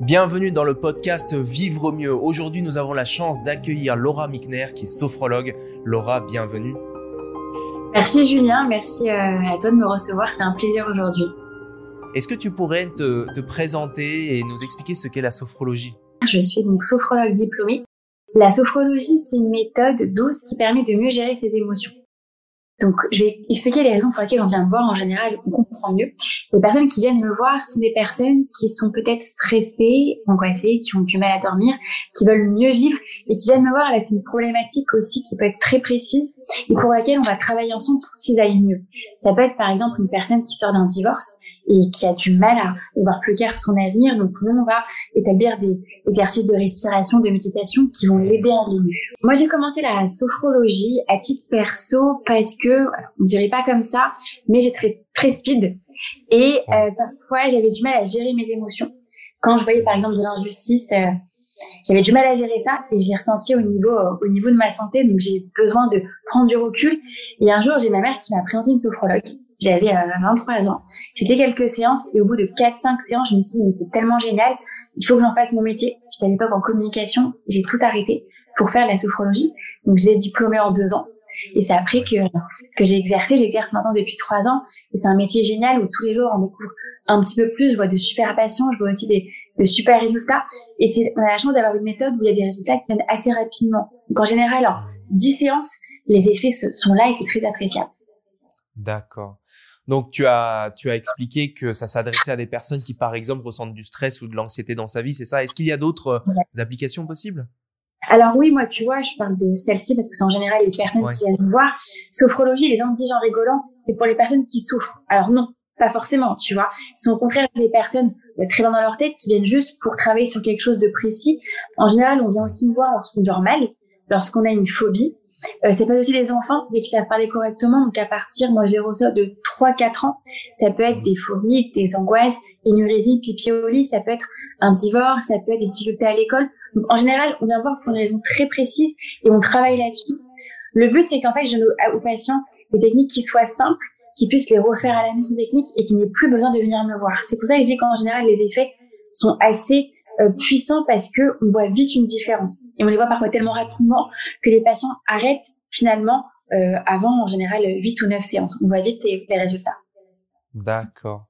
Bienvenue dans le podcast Vivre mieux. Aujourd'hui, nous avons la chance d'accueillir Laura Mickner, qui est sophrologue. Laura, bienvenue. Merci Julien, merci euh, à toi de me recevoir, c'est un plaisir aujourd'hui. Est-ce que tu pourrais te, te, présenter et nous expliquer ce qu'est la sophrologie? Je suis donc sophrologue diplômée. La sophrologie, c'est une méthode douce qui permet de mieux gérer ses émotions. Donc, je vais expliquer les raisons pour lesquelles on vient me voir. En général, on Les personnes qui viennent me voir sont des personnes qui sont peut-être stressées, angoissées, qui ont du mal à dormir, qui veulent mieux vivre et qui viennent me voir avec une problématique aussi qui peut être très précise et pour laquelle on va travailler ensemble pour qu'ils aillent mieux. Ça peut être par exemple une personne qui sort d'un divorce et qui a du mal à voir plus clair son avenir. Donc nous, on va établir des exercices de respiration, de méditation qui vont l'aider à aller mieux. Moi, j'ai commencé la sophrologie à titre perso parce que, on dirait pas comme ça, mais j'ai très, très speed et euh, parfois j'avais du mal à gérer mes émotions. Quand je voyais par exemple de l'injustice, euh, j'avais du mal à gérer ça et je l'ai ressenti au niveau au niveau de ma santé donc j'ai besoin de prendre du recul et un jour j'ai ma mère qui m'a présenté une sophrologue j'avais 23 euh, ans. J'ai fait quelques séances et au bout de 4-5 séances, je me suis dit, mais c'est tellement génial, il faut que j'en fasse mon métier. J'étais à l'époque en communication, j'ai tout arrêté pour faire la sophrologie. Donc, j'ai diplômé en deux ans. Et c'est après que, que j'ai exercé. J'exerce maintenant depuis trois ans. Et c'est un métier génial où tous les jours, on découvre un petit peu plus. Je vois de super patients. Je vois aussi des, de super résultats. Et c'est, on a la chance d'avoir une méthode où il y a des résultats qui viennent assez rapidement. Donc, en général, en 10 séances, les effets sont là et c'est très appréciable. D'accord. Donc tu as tu as expliqué que ça s'adressait à des personnes qui par exemple ressentent du stress ou de l'anxiété dans sa vie, c'est ça? Est-ce qu'il y a d'autres euh, applications possibles? Alors oui, moi, tu vois, je parle de celle-ci parce que c'est en général les personnes qui viennent me voir. Sophrologie, les gens disent en rigolant, c'est pour les personnes qui souffrent. Alors non, pas forcément, tu vois. C'est au contraire des personnes euh, très bien dans leur tête qui viennent juste pour travailler sur quelque chose de précis. En général, on vient aussi me voir lorsqu'on dort mal, lorsqu'on a une phobie, euh, ça peut être aussi des enfants, dès qu'ils savent parler correctement. Donc, à partir, moi, j'ai reçu de 3-4 ans. Ça peut être des phobies, des angoisses, énurésie, pipioli. Ça peut être un divorce, ça peut être des difficultés à l'école. En général, on vient voir pour une raison très précise et on travaille là-dessus. Le but, c'est qu'en fait, je donne aux patients des techniques qui soient simples, qui puissent les refaire à la maison technique et qui n'aient plus besoin de venir me voir. C'est pour ça que je dis qu'en général, les effets sont assez euh, puissant parce que on voit vite une différence et on les voit parfois tellement rapidement que les patients arrêtent finalement euh, avant en général 8 ou 9 séances. On voit vite les, résultats. D'accord.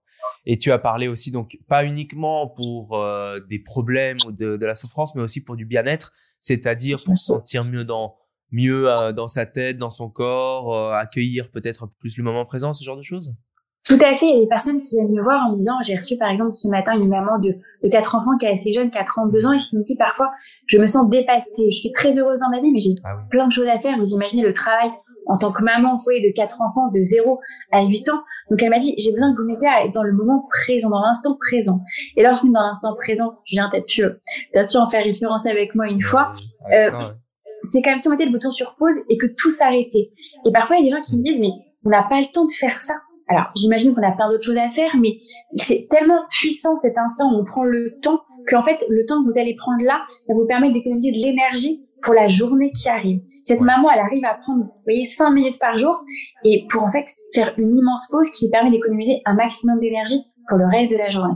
Et tu as parlé aussi donc pas uniquement pour euh, des problèmes ou de, de, la souffrance, mais aussi pour du bien-être, c'est-à-dire pour se sentir mieux dans mieux dans sa tête, dans son corps, accueillir peut-être plus le moment présent, ce genre de choses? Tout à fait. Il y a des personnes qui viennent me voir en me disant, j'ai reçu par exemple ce matin une maman de, de quatre enfants qui est assez jeune, qui a 32 ans, et qui me dit parfois, je me sens dépassée, je suis très heureuse dans ma vie, mais j'ai ah plein de choses à faire. Vous imaginez le travail en tant que maman foyer de quatre enfants de 0 à 8 ans. Donc elle m'a dit, j'ai besoin que vous m'aidiez à être dans le moment présent, dans l'instant présent. Et lorsqu'on est dans l'instant présent, Julien, t'as pu, t'as pu en faire référence avec moi une fois. Euh, c'est même si on mettait le bouton sur pause et que tout s'arrêtait. Et parfois, il y a des gens qui me disent, mais on n'a pas le temps de faire ça. Alors, j'imagine qu'on a plein d'autres choses à faire, mais c'est tellement puissant cet instant où on prend le temps qu'en fait, le temps que vous allez prendre là, va vous permettre d'économiser de l'énergie pour la journée qui arrive. Cette maman, elle arrive à prendre, vous voyez, 5 minutes par jour et pour en fait faire une immense pause qui lui permet d'économiser un maximum d'énergie pour le reste de la journée.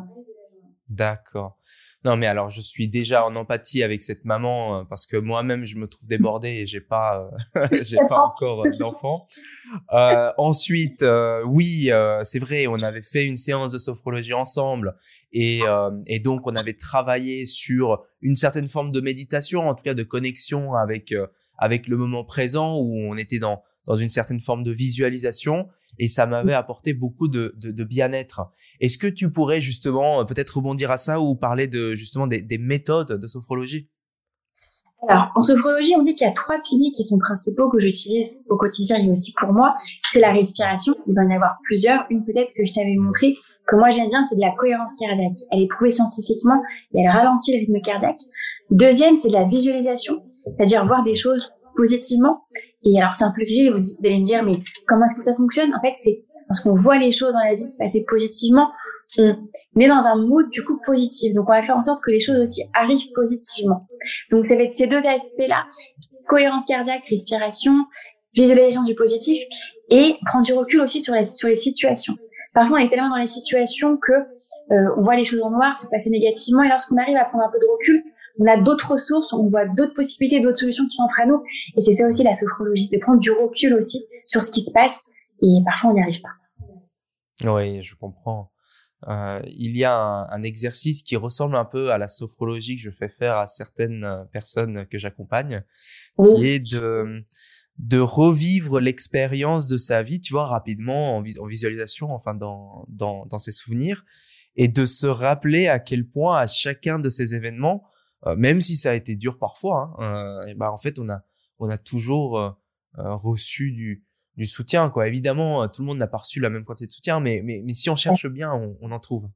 D'accord. Non, mais alors je suis déjà en empathie avec cette maman euh, parce que moi-même je me trouve débordé et j'ai pas, euh, j'ai pas encore euh, d'enfant. Euh, ensuite, oui, c'est vrai, on avait fait une séance de sophrologie ensemble et, et donc on avait travaillé sur une certaine forme de méditation, en tout cas de connexion avec avec le moment présent où on était dans dans une certaine forme de visualisation et ça m'avait apporté beaucoup de, de, de bien-être. Est-ce que tu pourrais justement euh, peut-être rebondir à ça ou parler de justement des, des méthodes de sophrologie? Alors, en sophrologie, on dit qu'il y a trois piliers qui sont principaux que j'utilise au quotidien et aussi pour moi. C'est la respiration. Il va y en avoir plusieurs. Une peut-être que je t'avais montré que moi j'aime bien, c'est de la cohérence cardiaque. Elle est prouvée scientifiquement et elle ralentit le rythme cardiaque. Deuxième, c'est de la visualisation, c'est-à-dire voir des choses positivement. Et alors, c'est un peu cliché, vous allez me dire, mais comment est-ce que ça fonctionne? En fait, c'est parce qu'on voit les choses dans la vie se passer positivement, on est dans un mood du coup positif. Donc, on va faire en sorte que les choses aussi arrivent positivement. Donc, ça va être ces deux aspects-là cohérence cardiaque, respiration, visualisation du positif et prendre du recul aussi sur, sur les situations. Parfois, on est tellement dans les situations que euh, on voit les choses en noir, se passer négativement, et lorsqu'on arrive à prendre un peu de recul, on a d'autres ressources, on voit d'autres possibilités, d'autres solutions qui s'offrent à nous. Et c'est ça aussi la sophrologie, de prendre du recul aussi sur ce qui se passe. Et parfois, on n'y arrive pas. Oui, je comprends. Euh, il y a un, un, exercice qui ressemble un peu à la sophrologie que je fais faire à certaines euh, personnes que j'accompagne, qui est de de revivre l'expérience de sa vie, tu vois, rapidement en, en visualisation, enfin dans, dans dans ses souvenirs, et de se rappeler à quel point à chacun de ces événements, euh, même si ça a été dur parfois, hein, euh, et ben en fait on a on a toujours euh, reçu du du soutien quoi. Évidemment, tout le monde n'a pas reçu la même quantité de soutien, mais mais, mais si on cherche bien, on, on en trouve.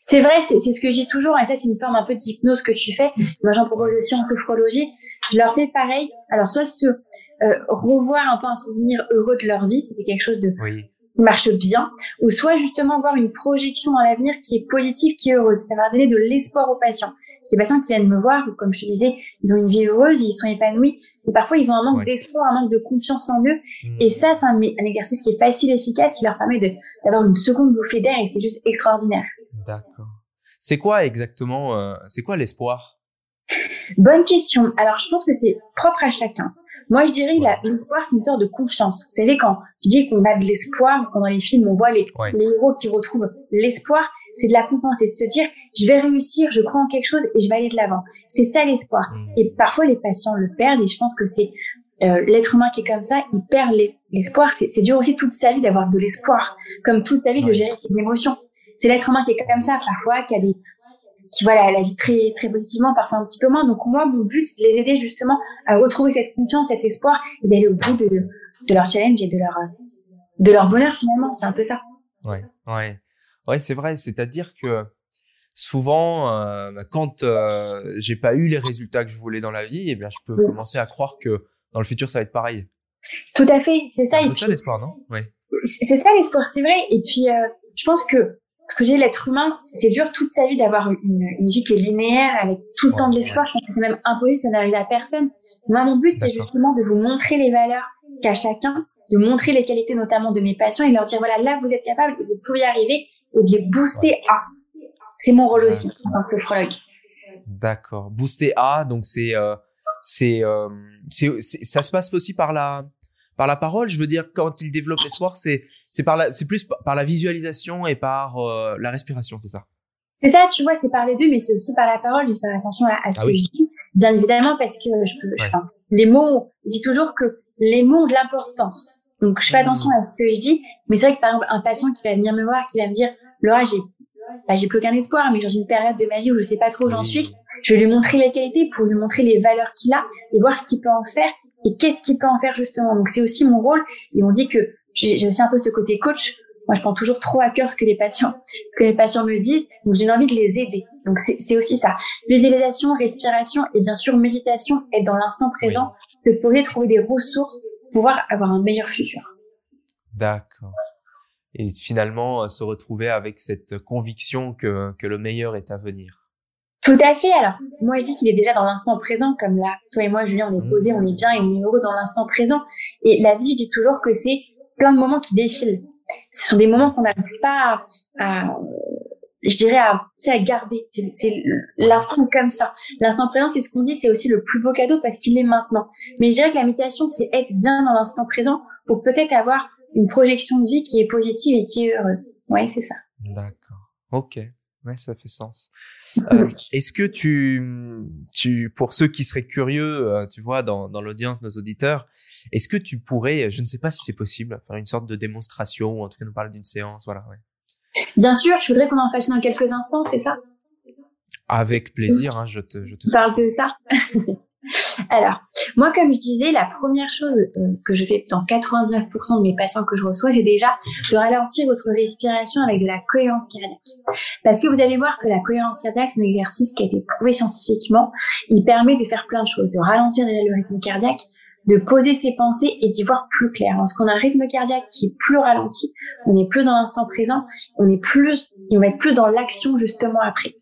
C'est vrai, c'est ce que j'ai toujours, et ça c'est une forme un peu d'hypnose que tu fais. Moi j'en propose aussi en sophrologie. Je leur fais pareil. Alors soit se euh, revoir un peu un souvenir heureux de leur vie, c'est quelque chose de oui. qui marche bien, ou soit justement voir une projection dans l'avenir qui est positive, qui est heureuse. Ça va donner de l'espoir aux patients des patients qui viennent me voir, comme je te disais, ils ont une vie heureuse, ils sont épanouis, et parfois ils ont un manque d'espoir, un manque de confiance en eux. Mmh. Et ça, c'est un, un, exercice qui est facile, efficace, qui leur permet d'avoir une seconde bouffée d'air, et c'est juste extraordinaire. D'accord. C'est quoi exactement, euh, c'est quoi l'espoir? Bonne question. Alors, je pense que c'est propre à chacun. Moi, je dirais l'espoir, c'est une sorte de confiance. Vous savez, quand je dis qu'on a de l'espoir, quand dans les films, on voit les, les héros qui retrouvent l'espoir, c'est de la confiance et de se dire je vais réussir, je crois en quelque chose et je vais aller de l'avant. C'est ça l'espoir. Mmh. Et parfois les patients le perdent et je pense que c'est euh, l'être humain qui est comme ça, il perd l'espoir. C'est dur aussi toute sa vie d'avoir de l'espoir, comme toute sa vie de gérer ses émotions. C'est l'être humain qui est comme ça parfois, qui a des qui voit la, vie très très positivement, parfois un petit peu moins. Donc moi, mon but, c'est de les aider justement à retrouver cette confiance, cet espoir, et d'aller au bout de, de leur challenge et de leur de leur bonheur finalement. C'est un peu ça. Ouais, ouais. Ouais, c'est vrai. C'est-à-dire que souvent, euh, quand euh, j'ai pas eu les résultats que je voulais dans la vie, eh bien, je peux commencer à croire que dans le futur, ça va être pareil. Tout à fait, c'est ça. C'est ça l'espoir, non? Ouais. C'est ça l'espoir, c'est vrai. Et puis, euh, je pense que ce que j'ai l'être humain, c'est dur toute sa vie d'avoir une, une, vie qui est linéaire avec tout le temps de l'espoir. Je pense que c'est même impossible, ça n'arrive à personne. Moi, mon but, c'est justement de vous montrer les valeurs qu'a chacun, de montrer les qualités notamment de mes patients et leur dire voilà, là, vous êtes capable, vous pouvez y arriver et de les booster à. C'est mon rôle aussi en tant que sophrologue. D'accord. Booster à, donc c'est euh, c'est euh, c'est ça se passe aussi par la par la parole. Je veux dire, quand il développe l'espoir, c'est c'est par la c'est plus par la visualisation et par euh, la respiration, c'est ça? C'est ça, tu vois, c'est par les deux, mais c'est aussi par la parole. Je vais faire attention à, ce ah que je dis, bien évidemment, parce que je peux. Je, les mots, je dis toujours que les mots ont de l'importance. Donc, je fais attention à ce que je dis. Mais c'est vrai que par exemple, un patient qui va venir me voir, qui va me dire, Laura, j'ai bah, j'ai plus aucun espoir, mais dans une période de ma vie où je sais pas trop où j'en suis, je vais lui montrer les qualités pour lui montrer les valeurs qu'il a et voir ce qu'il peut en faire et qu'est-ce qu'il peut en faire justement. Donc c'est aussi mon rôle. Et on dit que j'ai aussi un peu ce côté coach. Moi, je prends toujours trop à cœur ce que les patients, ce que les patients me disent. Donc j'ai envie de les aider. Donc c'est aussi ça. Visualisation, respiration et bien sûr méditation, être dans l'instant présent, de pouvoir trouver des ressources pouvoir avoir un meilleur futur. D'accord et finalement euh, se retrouver avec cette conviction que, que le meilleur est à venir. Tout à fait. Alors, moi, je dis qu'il est déjà dans l'instant présent, comme là, toi et moi, Julien, on est posé, on est bien et on est heureux dans l'instant présent. Et la vie, je dis toujours que c'est plein de moments qui défilent. Ce sont des moments qu'on n'arrive pas à, je dirais, à, à garder. C'est l'instant comme ça. L'instant présent, c'est ce qu'on dit, c'est aussi le plus beau cadeau parce qu'il est maintenant. Mais je dirais que la méditation, c'est être bien dans l'instant présent pour peut-être avoir une projection de vie qui est positive et qui est heureuse. Oui, c'est ça. D'accord. Ok. Ouais, ça fait sens. Euh, Est-ce que tu, tu, pour ceux qui seraient curieux, euh, tu vois, dans, dans l'audience, nos auditeurs, est-ce que tu pourrais, je ne sais pas si c'est possible, faire une sorte de démonstration ou en tout cas nous parler d'une séance, voilà. Ouais. Bien sûr, je voudrais qu'on en fasse dans quelques instants, c'est ça? Avec plaisir, hein, je te, je te. Parle de ça? Alors, moi, comme je disais, la première chose euh, que je fais dans 99% de mes patients que je reçois, c'est déjà de ralentir votre respiration avec de la cohérence cardiaque. Parce que vous allez voir que la cohérence cardiaque, c'est un exercice qui a été prouvé scientifiquement. Il permet de faire plein de choses, de ralentir déjà le rythme cardiaque, de poser ses pensées et d'y voir plus clair. Lorsqu'on a un rythme cardiaque qui est plus ralenti, on est plus dans l'instant présent, on est plus, on va être plus dans l'action justement après.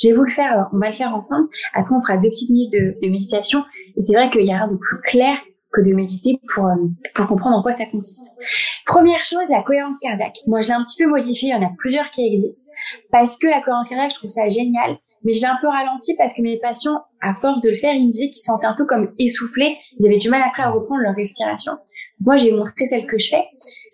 Je vais vous le faire, on va le faire ensemble. Après, on fera deux petites minutes de, méditation. Et c'est vrai qu'il y a rien de plus clair que de méditer pour, euh, pour comprendre en quoi ça consiste. Première chose, la cohérence cardiaque. Moi, je l'ai un petit peu modifié. Il y en a plusieurs qui existent. parce que la cohérence cardiaque, je trouve ça génial, mais je l'ai un peu ralenti parce que mes patients, à force de le faire, ils me disaient qu'ils se sentaient un peu comme essoufflés, ils avaient du mal après à reprendre leur respiration. Moi, j'ai montré celle que je fais.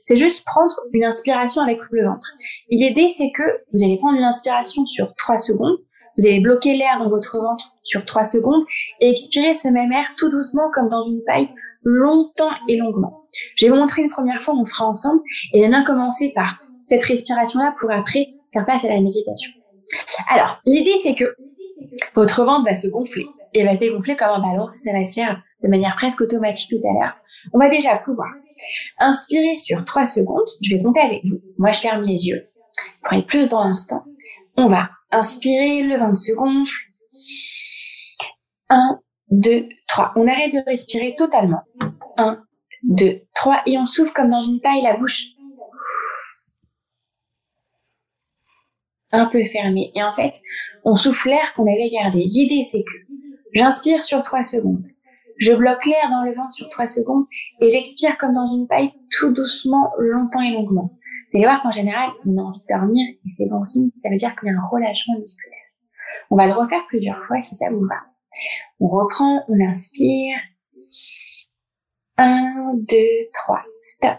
C'est juste prendre une inspiration avec le ventre. L'idée, c'est que vous allez prendre une inspiration sur 3 secondes, vous allez bloquer l'air dans votre ventre sur 3 secondes et expirer ce même air tout doucement comme dans une paille, longtemps et longuement. Je vais vous montrer une première fois, on fera ensemble et j'aime bien commencer par cette respiration-là pour après faire place à la méditation. Alors, l'idée, c'est que votre ventre va se gonfler et va se dégonfler comme un ballon. Ça va se faire de manière presque automatique tout à l'heure. On va déjà pouvoir inspirer sur 3 secondes. Je vais compter avec vous. Moi, je ferme les yeux pour être plus dans l'instant. On va inspirer, le ventre se gonfle. 1, 2, 3. On arrête de respirer totalement. 1, 2, 3. Et on souffle comme dans une paille la bouche un peu fermée. Et en fait, on souffle l'air qu'on avait gardé. L'idée, c'est que j'inspire sur 3 secondes. Je bloque l'air dans le ventre sur 3 secondes et j'expire comme dans une paille tout doucement, longtemps et longuement. Vous allez voir qu'en général, on a envie de dormir et c'est bon signe, ça veut dire qu'il y a un relâchement musculaire. On va le refaire plusieurs fois si ça vous va. On reprend, on inspire. 1, 2, 3, stop.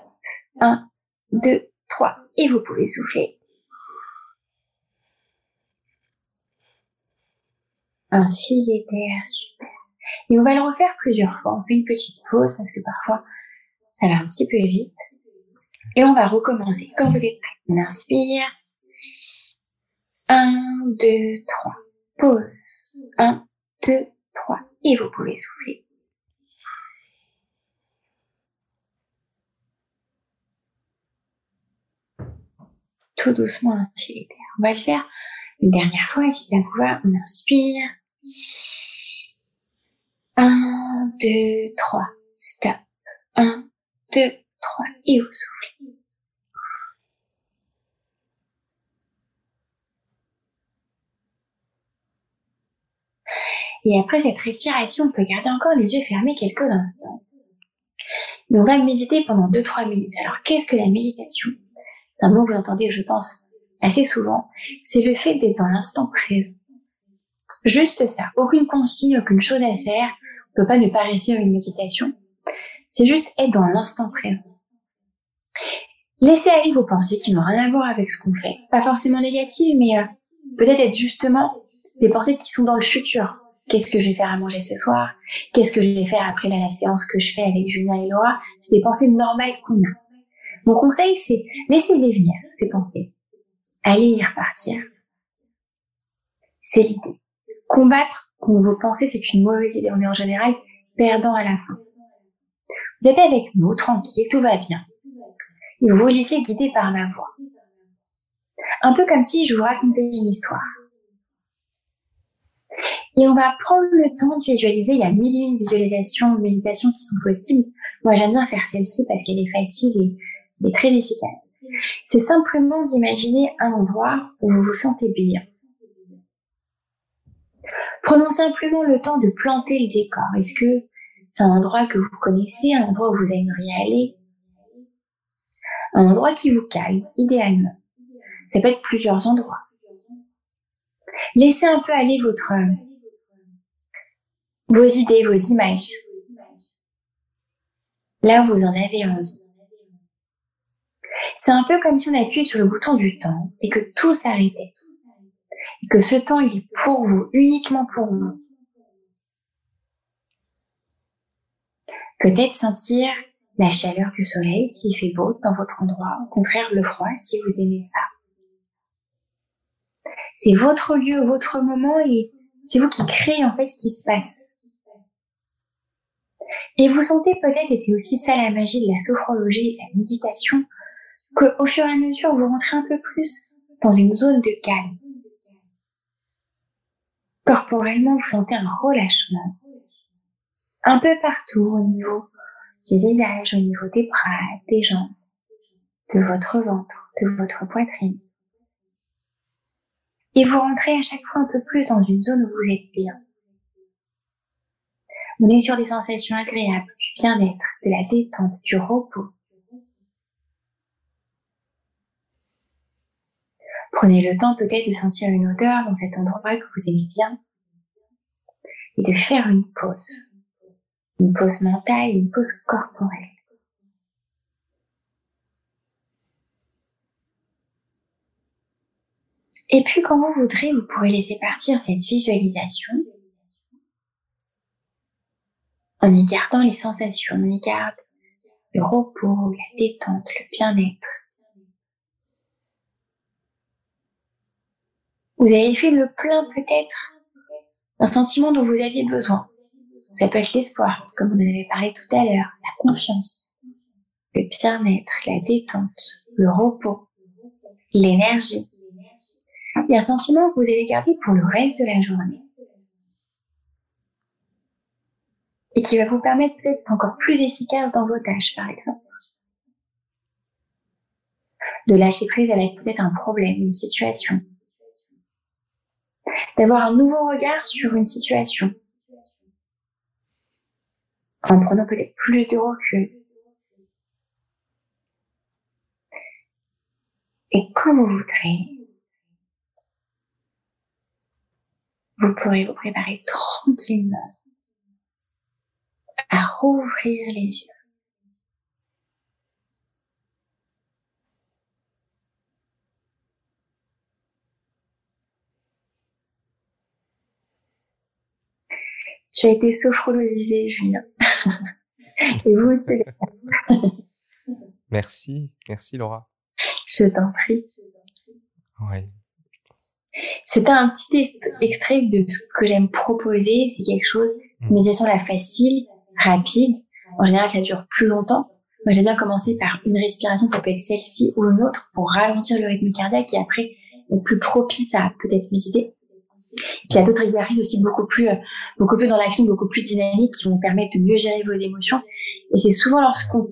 1, 2, 3. Et vous pouvez souffler. Filet d'air, super. Et on va le refaire plusieurs fois. On fait une petite pause parce que parfois ça va un petit peu vite. Et on va recommencer. Quand vous êtes prêts, on inspire. 1, 2, 3. Pause. 1, 2, 3. Et vous pouvez souffler. Tout doucement, d'air. On va le faire une dernière fois. Et si ça vous va, on inspire. 1, 2, 3. Stop. 1, 2, 3. Et vous soufflez. Et après cette respiration, on peut garder encore les yeux fermés quelques instants. Mais on va méditer pendant 2-3 minutes. Alors qu'est-ce que la méditation? C'est un mot que vous entendez, je pense, assez souvent. C'est le fait d'être dans l'instant présent. Juste ça. Aucune consigne, aucune chose à faire. On peut pas ne pas réussir une méditation. C'est juste être dans l'instant présent. Laissez aller vos pensées qui n'ont rien à voir avec ce qu'on fait. Pas forcément négatives, mais euh, peut-être être justement des pensées qui sont dans le futur. Qu'est-ce que je vais faire à manger ce soir? Qu'est-ce que je vais faire après la, séance que je fais avec Julien et Laura? C'est des pensées normales qu'on a. Mon conseil, c'est laissez-les venir, ces pensées. Allez y repartir. C'est l'idée. Combattre vos pensées, c'est une mauvaise idée. On est en général perdant à la fin. Vous êtes avec nous, tranquille, tout va bien. Et vous vous laissez guider par ma voix. Un peu comme si je vous racontais une histoire. Et on va prendre le temps de visualiser. Il y a mille et une visualisations, méditations qui sont possibles. Moi, j'aime bien faire celle-ci parce qu'elle est facile et, très efficace. C'est simplement d'imaginer un endroit où vous vous sentez bien. Prenons simplement le temps de planter le décor. Est-ce que c'est un endroit que vous connaissez, un endroit où vous aimeriez aller? Un endroit qui vous calme, idéalement. Ça peut être plusieurs endroits. Laissez un peu aller votre, vos idées, vos images. Là vous en avez envie. C'est un peu comme si on appuyait sur le bouton du temps et que tout s'arrêtait. Et que ce temps, il est pour vous, uniquement pour vous. Peut-être sentir la chaleur du soleil s'il fait beau dans votre endroit, au contraire le froid si vous aimez ça. C'est votre lieu, votre moment et c'est vous qui créez en fait ce qui se passe. Et vous sentez peut-être, et c'est aussi ça la magie de la sophrologie de la méditation, qu'au fur et à mesure vous rentrez un peu plus dans une zone de calme. Corporellement, vous sentez un relâchement. Un peu partout au niveau du visage, au niveau des bras, des jambes, de votre ventre, de votre poitrine. Et vous rentrez à chaque fois un peu plus dans une zone où vous êtes bien. On est sur des sensations agréables, du bien-être, de la détente, du repos. Prenez le temps peut-être de sentir une odeur dans cet endroit que vous aimez bien et de faire une pause. Une pause mentale, une pause corporelle. Et puis quand vous voudrez, vous pourrez laisser partir cette visualisation en y gardant les sensations, on y garde le repos, la détente, le bien-être. Vous avez fait le plein peut-être d'un sentiment dont vous aviez besoin. Ça peut être l'espoir, comme on en avait parlé tout à l'heure, la confiance, le bien-être, la détente, le repos, l'énergie. Il y a un sentiment que vous allez garder pour le reste de la journée. Et qui va vous permettre d'être encore plus efficace dans vos tâches, par exemple. De lâcher prise avec peut-être un problème, une situation. D'avoir un nouveau regard sur une situation. En prenant peut-être plus de recul. Et quand vous voudrez, vous pourrez vous préparer tranquillement à rouvrir les yeux. Tu as été sophrologisé, Julien. Et vous, Merci, merci Laura. Je t'en prie. Oui. C'était un petit extrait de ce que j'aime proposer. C'est quelque chose, c'est une méditation la facile, rapide. En général, ça dure plus longtemps. Moi, j'aime bien commencer par une respiration, ça peut être celle-ci ou une autre, pour ralentir le rythme cardiaque et après être plus propice à peut-être méditer. Puis il y a d'autres exercices aussi beaucoup plus, euh, beaucoup plus dans l'action, beaucoup plus dynamiques qui vont permettre de mieux gérer vos émotions. Et c'est souvent lorsqu'on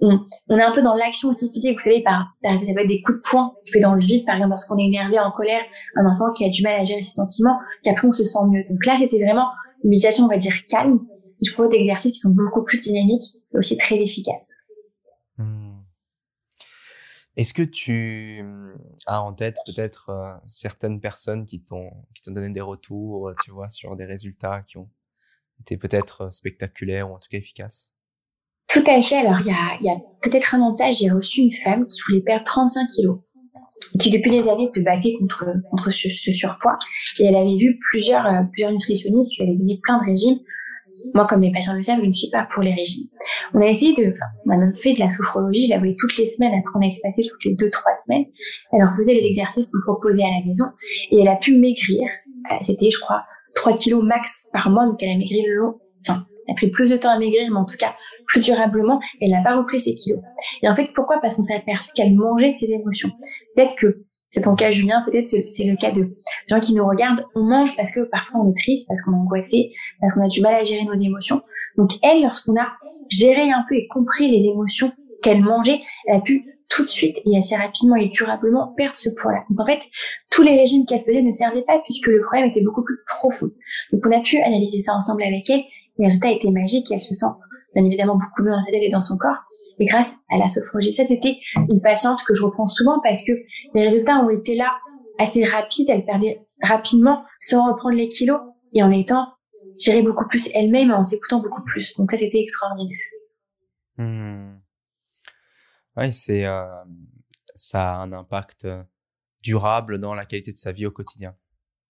on, on, est un peu dans l'action aussi physique, vous savez, par, par des coups de poing fait dans le vide, par exemple, lorsqu'on est énervé, en colère, un enfant qui a du mal à gérer ses sentiments, qu'après on se sent mieux. Donc là, c'était vraiment une méditation, on va dire, calme. je propose des exercices qui sont beaucoup plus dynamiques et aussi très efficaces. Hmm. Est-ce que tu as en tête peut-être euh, certaines personnes qui t'ont qui t'ont donné des retours, tu vois, sur des résultats qui ont été peut-être euh, spectaculaires ou en tout cas efficaces? Tout à fait. Alors, il y a, peut-être un an j'ai reçu une femme qui voulait perdre 35 kilos qui depuis des années se battait contre contre ce, surpoids et elle avait vu plusieurs euh, plusieurs nutritionnistes qui avaient donné plein de régimes. Moi, comme mes patients le savent, je ne suis pas pour les régimes. On a essayé de, enfin, on a même fait de la sophrologie. Je la voyais toutes les semaines. Après, on a espacé toutes les deux trois semaines. Elle leur faisait les exercices qu'on proposait à la maison et elle a pu maigrir. Euh, c'était, je crois, 3 kilos max par mois. Donc, elle a maigri le long, enfin, elle a pris plus de temps à maigrir, mais en tout cas plus durablement, elle n'a pas repris ses kilos. Et en fait, pourquoi? Parce qu'on s'est aperçu qu'elle mangeait de ses émotions. Peut-être que c'est ton cas, Julien, peut-être c'est le cas de gens qui nous regardent. On mange parce que parfois on est triste, parce qu'on est angoissé, parce qu'on a du mal à gérer nos émotions. Donc elle, lorsqu'on a géré un peu et compris les émotions qu'elle mangeait, elle a pu tout de suite et assez rapidement et durablement perdre ce poids-là. Donc en fait, tous les régimes qu'elle faisait ne servaient pas puisque le problème était beaucoup plus profond. Donc on a pu analyser ça ensemble avec elle le résultat était magique et elle se sent bien évidemment beaucoup mieux et dans son corps. Et grâce à la sophrologie, ça c'était une patiente que je reprends souvent parce que les résultats ont été là assez rapides. Elle perdait rapidement sans reprendre les kilos et en étant gérée beaucoup plus elle-même en s'écoutant beaucoup plus. Donc ça c'était extraordinaire. Hmm. Oui, c'est euh, ça a un impact durable dans la qualité de sa vie au quotidien.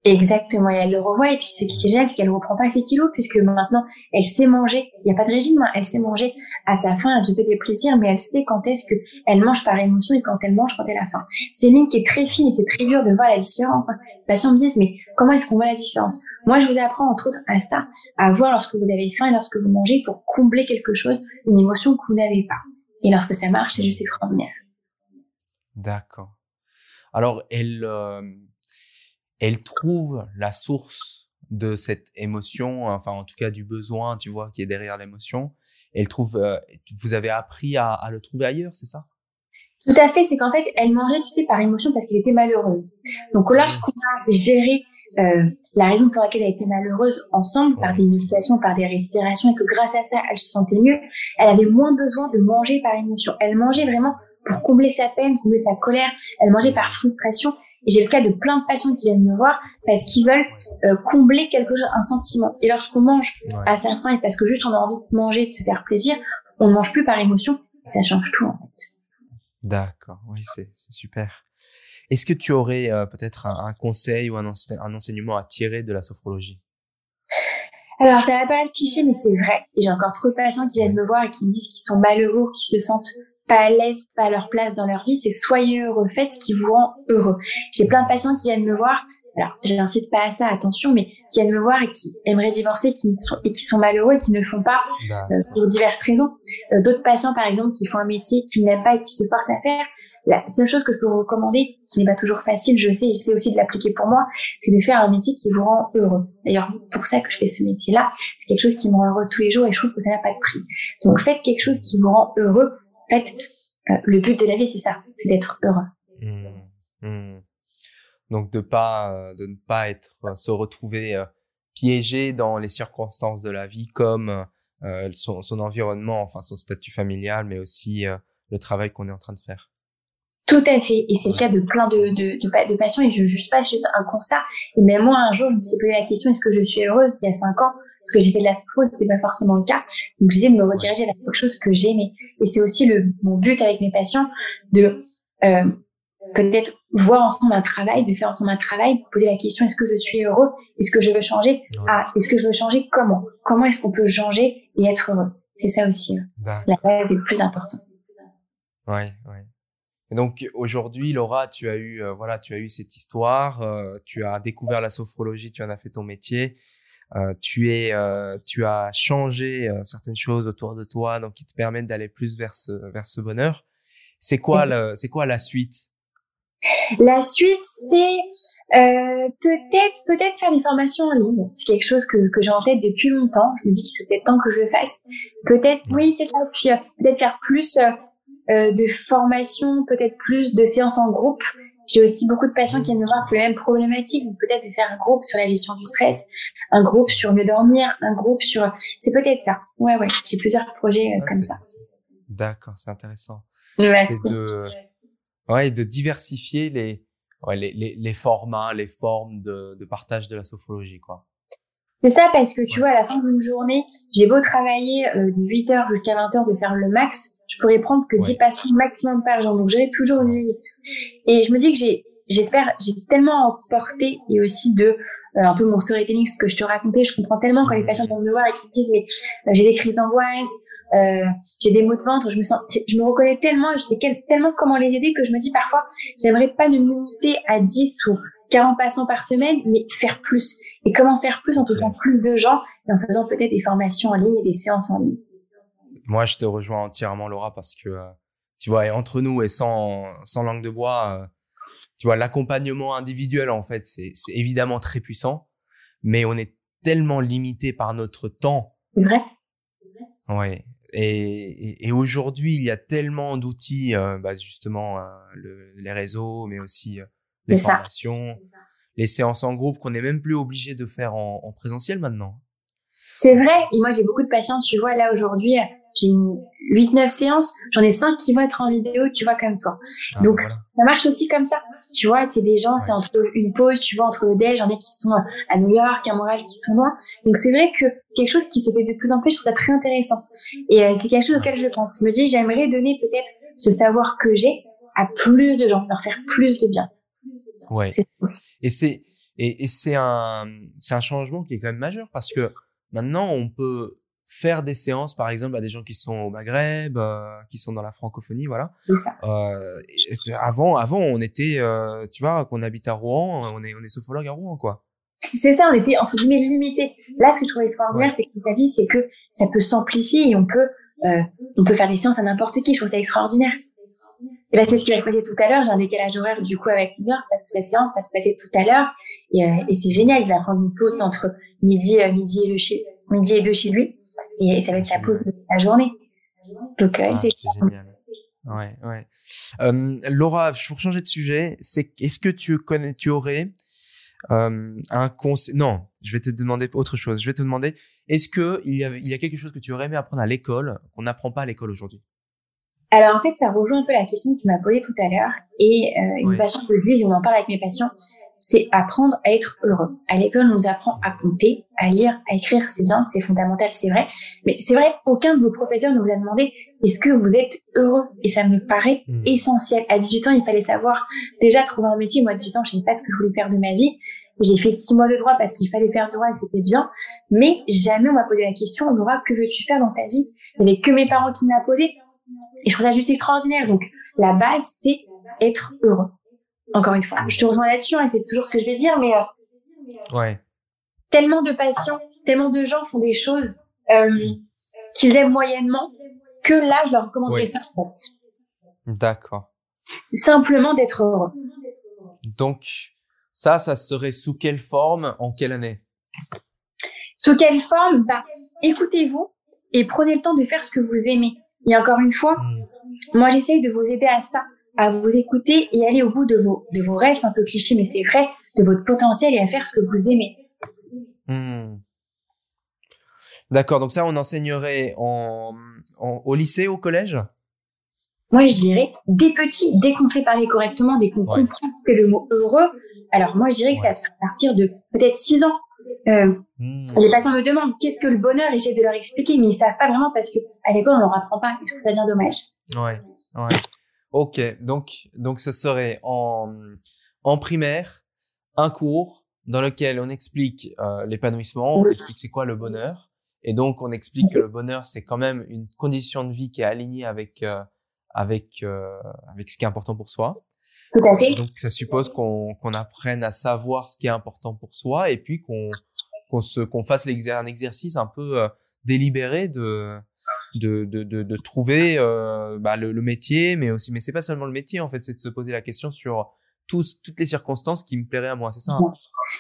Exactement, et elle le revoit, et puis c'est qui est génial, c'est qu'elle reprend pas ses kilos, puisque maintenant, elle sait manger, il n'y a pas de régime, hein. elle sait manger à sa faim, elle se fait des plaisirs, mais elle sait quand est-ce que elle mange par émotion et quand elle mange quand elle a faim. C'est une ligne qui est très fine et c'est très dur de voir la différence. Hein. Les patients me disent, mais comment est-ce qu'on voit la différence? Moi, je vous apprends entre autres à ça, à voir lorsque vous avez faim et lorsque vous mangez pour combler quelque chose, une émotion que vous n'avez pas. Et lorsque ça marche, c'est juste extraordinaire. D'accord. Alors, elle... Euh, elle trouve la source de cette émotion, enfin en tout cas du besoin, tu vois, qui est derrière l'émotion. Elle trouve, euh, vous avez appris à, à le trouver ailleurs, c'est ça? Tout à fait, c'est qu'en fait, elle mangeait, tu sais, par émotion parce qu'elle était malheureuse. Donc lorsqu'on a géré euh, la raison pour laquelle elle était malheureuse ensemble, par des méditations, par des respirations, et que grâce à ça, elle se sentait mieux, elle avait moins besoin de manger par émotion. Elle mangeait vraiment pour combler sa peine, combler sa colère. Elle mangeait par frustration Et j'ai le cas de plein de patients qui viennent me voir parce qu'ils veulent euh, combler quelque chose, un sentiment. Et lorsqu'on mange à sa faim et parce que juste on a envie de manger, de se faire plaisir, on ne mange plus par émotion. Ça change tout en fait. D'accord, oui, c'est super. Est-ce que tu aurais euh, peut-être un, conseil ou un, un, enseignement à tirer de la sophrologie? Alors, ça va pas être cliché, mais c'est vrai. Et j'ai encore trop de patients qui viennent me voir et qui me disent qu'ils sont malheureux, qu'ils se sentent pas à l'aise, pas à leur place dans leur vie. C'est soyez heureux, faites ce qui vous rend heureux. J'ai plein de patients qui viennent me voir. Alors, j'incite pas à ça, attention, mais qui viennent me voir et qui aimeraient divorcer, qui sont, et qui sont malheureux et qui ne le font pas euh, pour diverses raisons. Euh, d'autres patients, par exemple, qui font un métier qu'ils n'aiment pas et qui se forcent à faire, la seule chose que je peux vous recommander, qui n'est pas toujours facile, je sais, et sais aussi de l'appliquer pour moi, c'est de faire un métier qui vous rend heureux. D'ailleurs, pour ça que je fais ce métier-là, c'est quelque chose qui me rend heureux tous les jours et je trouve que ça n'a pas de prix. Donc faites quelque chose qui vous rend heureux. Faites euh, le but de la vie, c'est ça, c'est d'être heureux. Mmh. Mmh. Donc de pas, euh, de ne pas être, euh, se retrouver piégé dans les circonstances de la vie comme son, son, environnement, enfin son statut familial, mais aussi le travail qu'on est en train de faire. Tout à fait. Et c'est le cas de plein de, de, de, patients et je ne juge pas juste un constat. Et même moi, un jour, je me suis posé la question, est-ce que je suis heureuse? Il y a cinq ans? Parce que j'ai fait de la ce n'était pas forcément le cas. Donc, je disais de me rediriger vers quelque chose que j'aimais. Et c'est aussi le, mon but avec mes patients de, euh, peut-être voir ensemble un travail, de faire ensemble un travail, de poser la question est-ce que je suis heureux? Est-ce que je veux changer? Ah, est-ce que je veux changer? Comment? Comment est-ce qu'on peut changer et être heureux? C'est ça aussi. Euh, la base est le plus important. Oui, oui. Et donc aujourd'hui, Laura, tu as eu euh, voilà, tu as eu cette histoire, euh, tu as découvert la sophrologie, tu en as fait ton métier, tu es, euh, tu as changé certaines choses autour de toi, donc qui te permettent d'aller plus vers ce vers ce bonheur. C'est quoi le, c'est quoi la suite? La suite, c'est peut-être peut-être faire des formations en ligne. C'est quelque chose que que j'ai en tête depuis longtemps. Je me dis qu'il serait peut-être temps que je le fasse. Peut-être, oui, c'est ça. Puis peut-être faire plus euh, de formation, peut-être plus de séances en groupe. J'ai aussi beaucoup de patients qui viennent me voir pour les mêmes problématiques. Peut-être de faire un groupe sur la gestion du stress, un groupe sur mieux dormir, un groupe sur... C'est peut-être ça. Ouais, ouais. J'ai plusieurs projets euh, comme ça. D'accord, c'est intéressant. Merci. C'est de... Ouais, de diversifier les, ouais, les, les, les, formats, les formes de, de partage de la sophrologie, quoi. C'est ça parce que tu vois, à la fin d'une journée, j'ai beau travailler euh, de 8h jusqu'à 20h de faire le max, je pourrais prendre que 10 patients maximum par jour. Donc, j'ai toujours une limite. Et je me dis que j'ai, j'espère, j'ai tellement emporté et aussi de, euh, un peu mon storytelling, ce que je te racontais, je comprends tellement quand les patients viennent me voir et qui me disent, mais euh, j'ai des crises d'angoisse, euh, j'ai des maux de ventre, je me sens, je me reconnais tellement, je sais tellement comment les aider que je me dis parfois, j'aimerais pas ne me limiter à 10 ou 40 patients par semaine, mais faire plus. Et comment faire plus en touchant plus de gens et en faisant peut-être des formations en ligne et des séances en ligne? Moi, je te rejoins entièrement, Laura, parce que, euh, tu vois, et entre nous et sans, sans langue de bois, euh, tu vois, l'accompagnement individuel, en fait, c'est évidemment très puissant, mais on est tellement limité par notre temps. C'est vrai. Ouais. Et, et, aujourd'hui, il y a tellement d'outils, euh, bah, justement, les réseaux, mais aussi les formations, les séances en groupe qu'on n'est même plus obligé de faire en, en présentiel maintenant. C'est vrai. Et moi, j'ai beaucoup de patients, tu vois, là aujourd'hui, j'ai 8-9 séances, j'en ai 5 qui vont être en vidéo, tu vois, comme toi. Ah, Donc, ça marche aussi comme ça. Tu vois, c'est des gens, c'est entre une pause, tu vois, entre le déj, j'en ai qui sont à New York, à Montréal, qui sont loin. Donc, c'est vrai que c'est quelque chose qui se fait de plus en plus, je trouve ça très intéressant. Et euh, c'est quelque chose auquel je pense. Je me dis, j'aimerais donner peut-être ce savoir que j'ai à plus de gens, leur faire plus de bien. Ouais. Et c'est, et, et c'est un, c'est un changement qui est quand même majeur parce que maintenant, on peut, faire des séances, par exemple, à des gens qui sont au Maghreb, euh, qui sont dans la francophonie, voilà. Ça. Euh, avant, avant, on était, euh, tu vois, qu'on habite à Rouen, on est, on est sophologue à Rouen, quoi. C'est ça, on était entre guillemets limité. Là, ce que je trouve extraordinaire, c'est que tu as dit, c'est que ça peut s'amplifier et on peut, euh, on peut faire des séances à n'importe qui. Je trouve ça extraordinaire. Là, c'est ce qui va se passer tout à l'heure. J'ai un décalage horaire du coup avec New parce que sa séance va se passer tout à l'heure et, euh, et c'est génial. Il va prendre une pause entre midi, midi et le chez, midi et deux chez lui et ça va être sa pause de la journée. Donc, euh, ah, c'est génial. Ouais, ouais. Euh, Laura, pour changer de sujet, c'est est-ce que tu connais, tu aurais euh, un conseil Non, je vais te demander autre chose. Je vais te demander, est-ce que il y a, il y a quelque chose que tu aurais aimé apprendre à l'école qu'on n'apprend pas à l'école aujourd'hui? Alors en fait, ça rejoint un peu la question que tu m'as posée tout à l'heure et euh, une passion que je on en parle avec mes patients, c'est apprendre à être heureux. À l'école, on nous apprend à compter, à lire, à écrire, c'est bien, c'est fondamental, c'est vrai. Mais c'est vrai, aucun de vos professeurs ne vous a demandé est-ce que vous êtes heureux? Et ça me paraît hmm. essentiel. À 18 ans, il fallait savoir déjà trouver un métier. Moi, à 18 ans, je ne savais pas ce que je voulais faire de ma vie. J'ai fait six mois de droit parce qu'il fallait faire du droit et que c'était bien. Mais jamais on m'a posé la question, Laura, que veux-tu faire dans ta vie? Il n'y avait que mes parents qui me l'ont posé. Et je trouve ça juste extraordinaire. Donc, la base, c'est être heureux. Encore une fois, je te rejoins là-dessus, hein, et c'est toujours ce que je vais dire, mais euh, ouais. tellement de patients, tellement de gens font des choses euh, qu'ils aiment moyennement que là, je leur recommanderais ça. D'accord. Simplement d'être heureux. Donc, ça, ça serait sous quelle forme, en quelle année? Sous quelle forme? Bah, Écoutez-vous et prenez le temps de faire ce que vous aimez. Et encore une fois, hmm. moi, j'essaye de vous aider à ça à vous écouter et aller au bout de vos, de vos rêves, c'est un peu cliché, mais c'est vrai, de votre potentiel et à faire ce que vous aimez. Hmm. D'accord, donc ça, on enseignerait en, au lycée, au collège? Moi, je dirais, dès petit, dès qu'on sait parler correctement, dès qu'on comprend que le mot heureux, alors moi, je dirais que ça à partir de peut-être 6 ans. Euh, hmm. Les patients me demandent qu'est-ce que le bonheur et j'essaie de leur expliquer, mais ils savent pas vraiment parce que à l'école, on leur apprend pas. Je trouve ça bien dommage. Ouais, ouais. Ok, donc donc ce serait en en primaire un cours dans lequel on explique euh, l'épanouissement, on explique c'est quoi le bonheur, et donc on explique que le bonheur c'est quand même une condition de vie qui est alignée avec euh, avec avec ce qui est important pour soi. Tout à fait. Donc ça suppose qu'on qu'on apprenne à savoir ce qui est important pour soi et puis qu'on qu'on se qu'on fasse un exercice un peu délibéré de de, de, de, de trouver euh, bah, le, le, métier, mais aussi, mais c'est pas seulement le métier en fait, c'est de se poser la question sur tous, toutes les circonstances qui me plairaient à moi, c'est ça hein?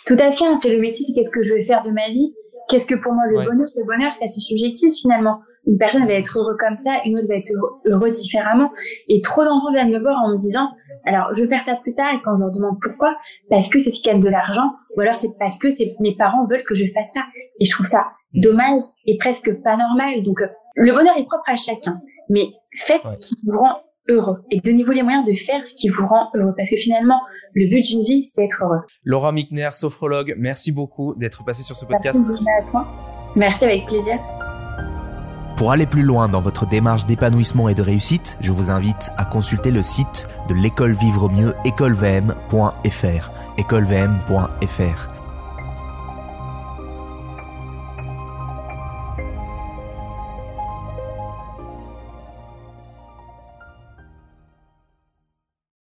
Tout à fait, hein, c'est le métier, c'est qu'est-ce que je vais faire de ma vie, qu'est-ce que pour moi le bonheur, le bonheur c'est assez subjectif finalement. Une personne va être heureux comme ça, une autre va être heureux, différemment. Et trop d'enfants viennent me voir en me disant, alors je vais faire ça plus tard, et quand je leur demande pourquoi, parce que c'est ce qui gagne de l'argent, ou alors c'est parce que mes parents veulent que je fasse ça. Et je trouve ça mmh. dommage et presque pas normal. Donc euh, le bonheur est propre à chacun, mais faites ce qui vous rend heureux et donnez-vous les moyens de faire ce qui vous rend heureux parce que finalement, le but d'une vie, c'est être heureux. Laura Mickner, sophrologue, merci beaucoup d'être passée sur ce podcast. Merci avec plaisir. Pour aller plus loin dans votre démarche d'épanouissement et de réussite, je vous invite à consulter le site de l'école vivre mieux écolevm.fr. écolevm.fr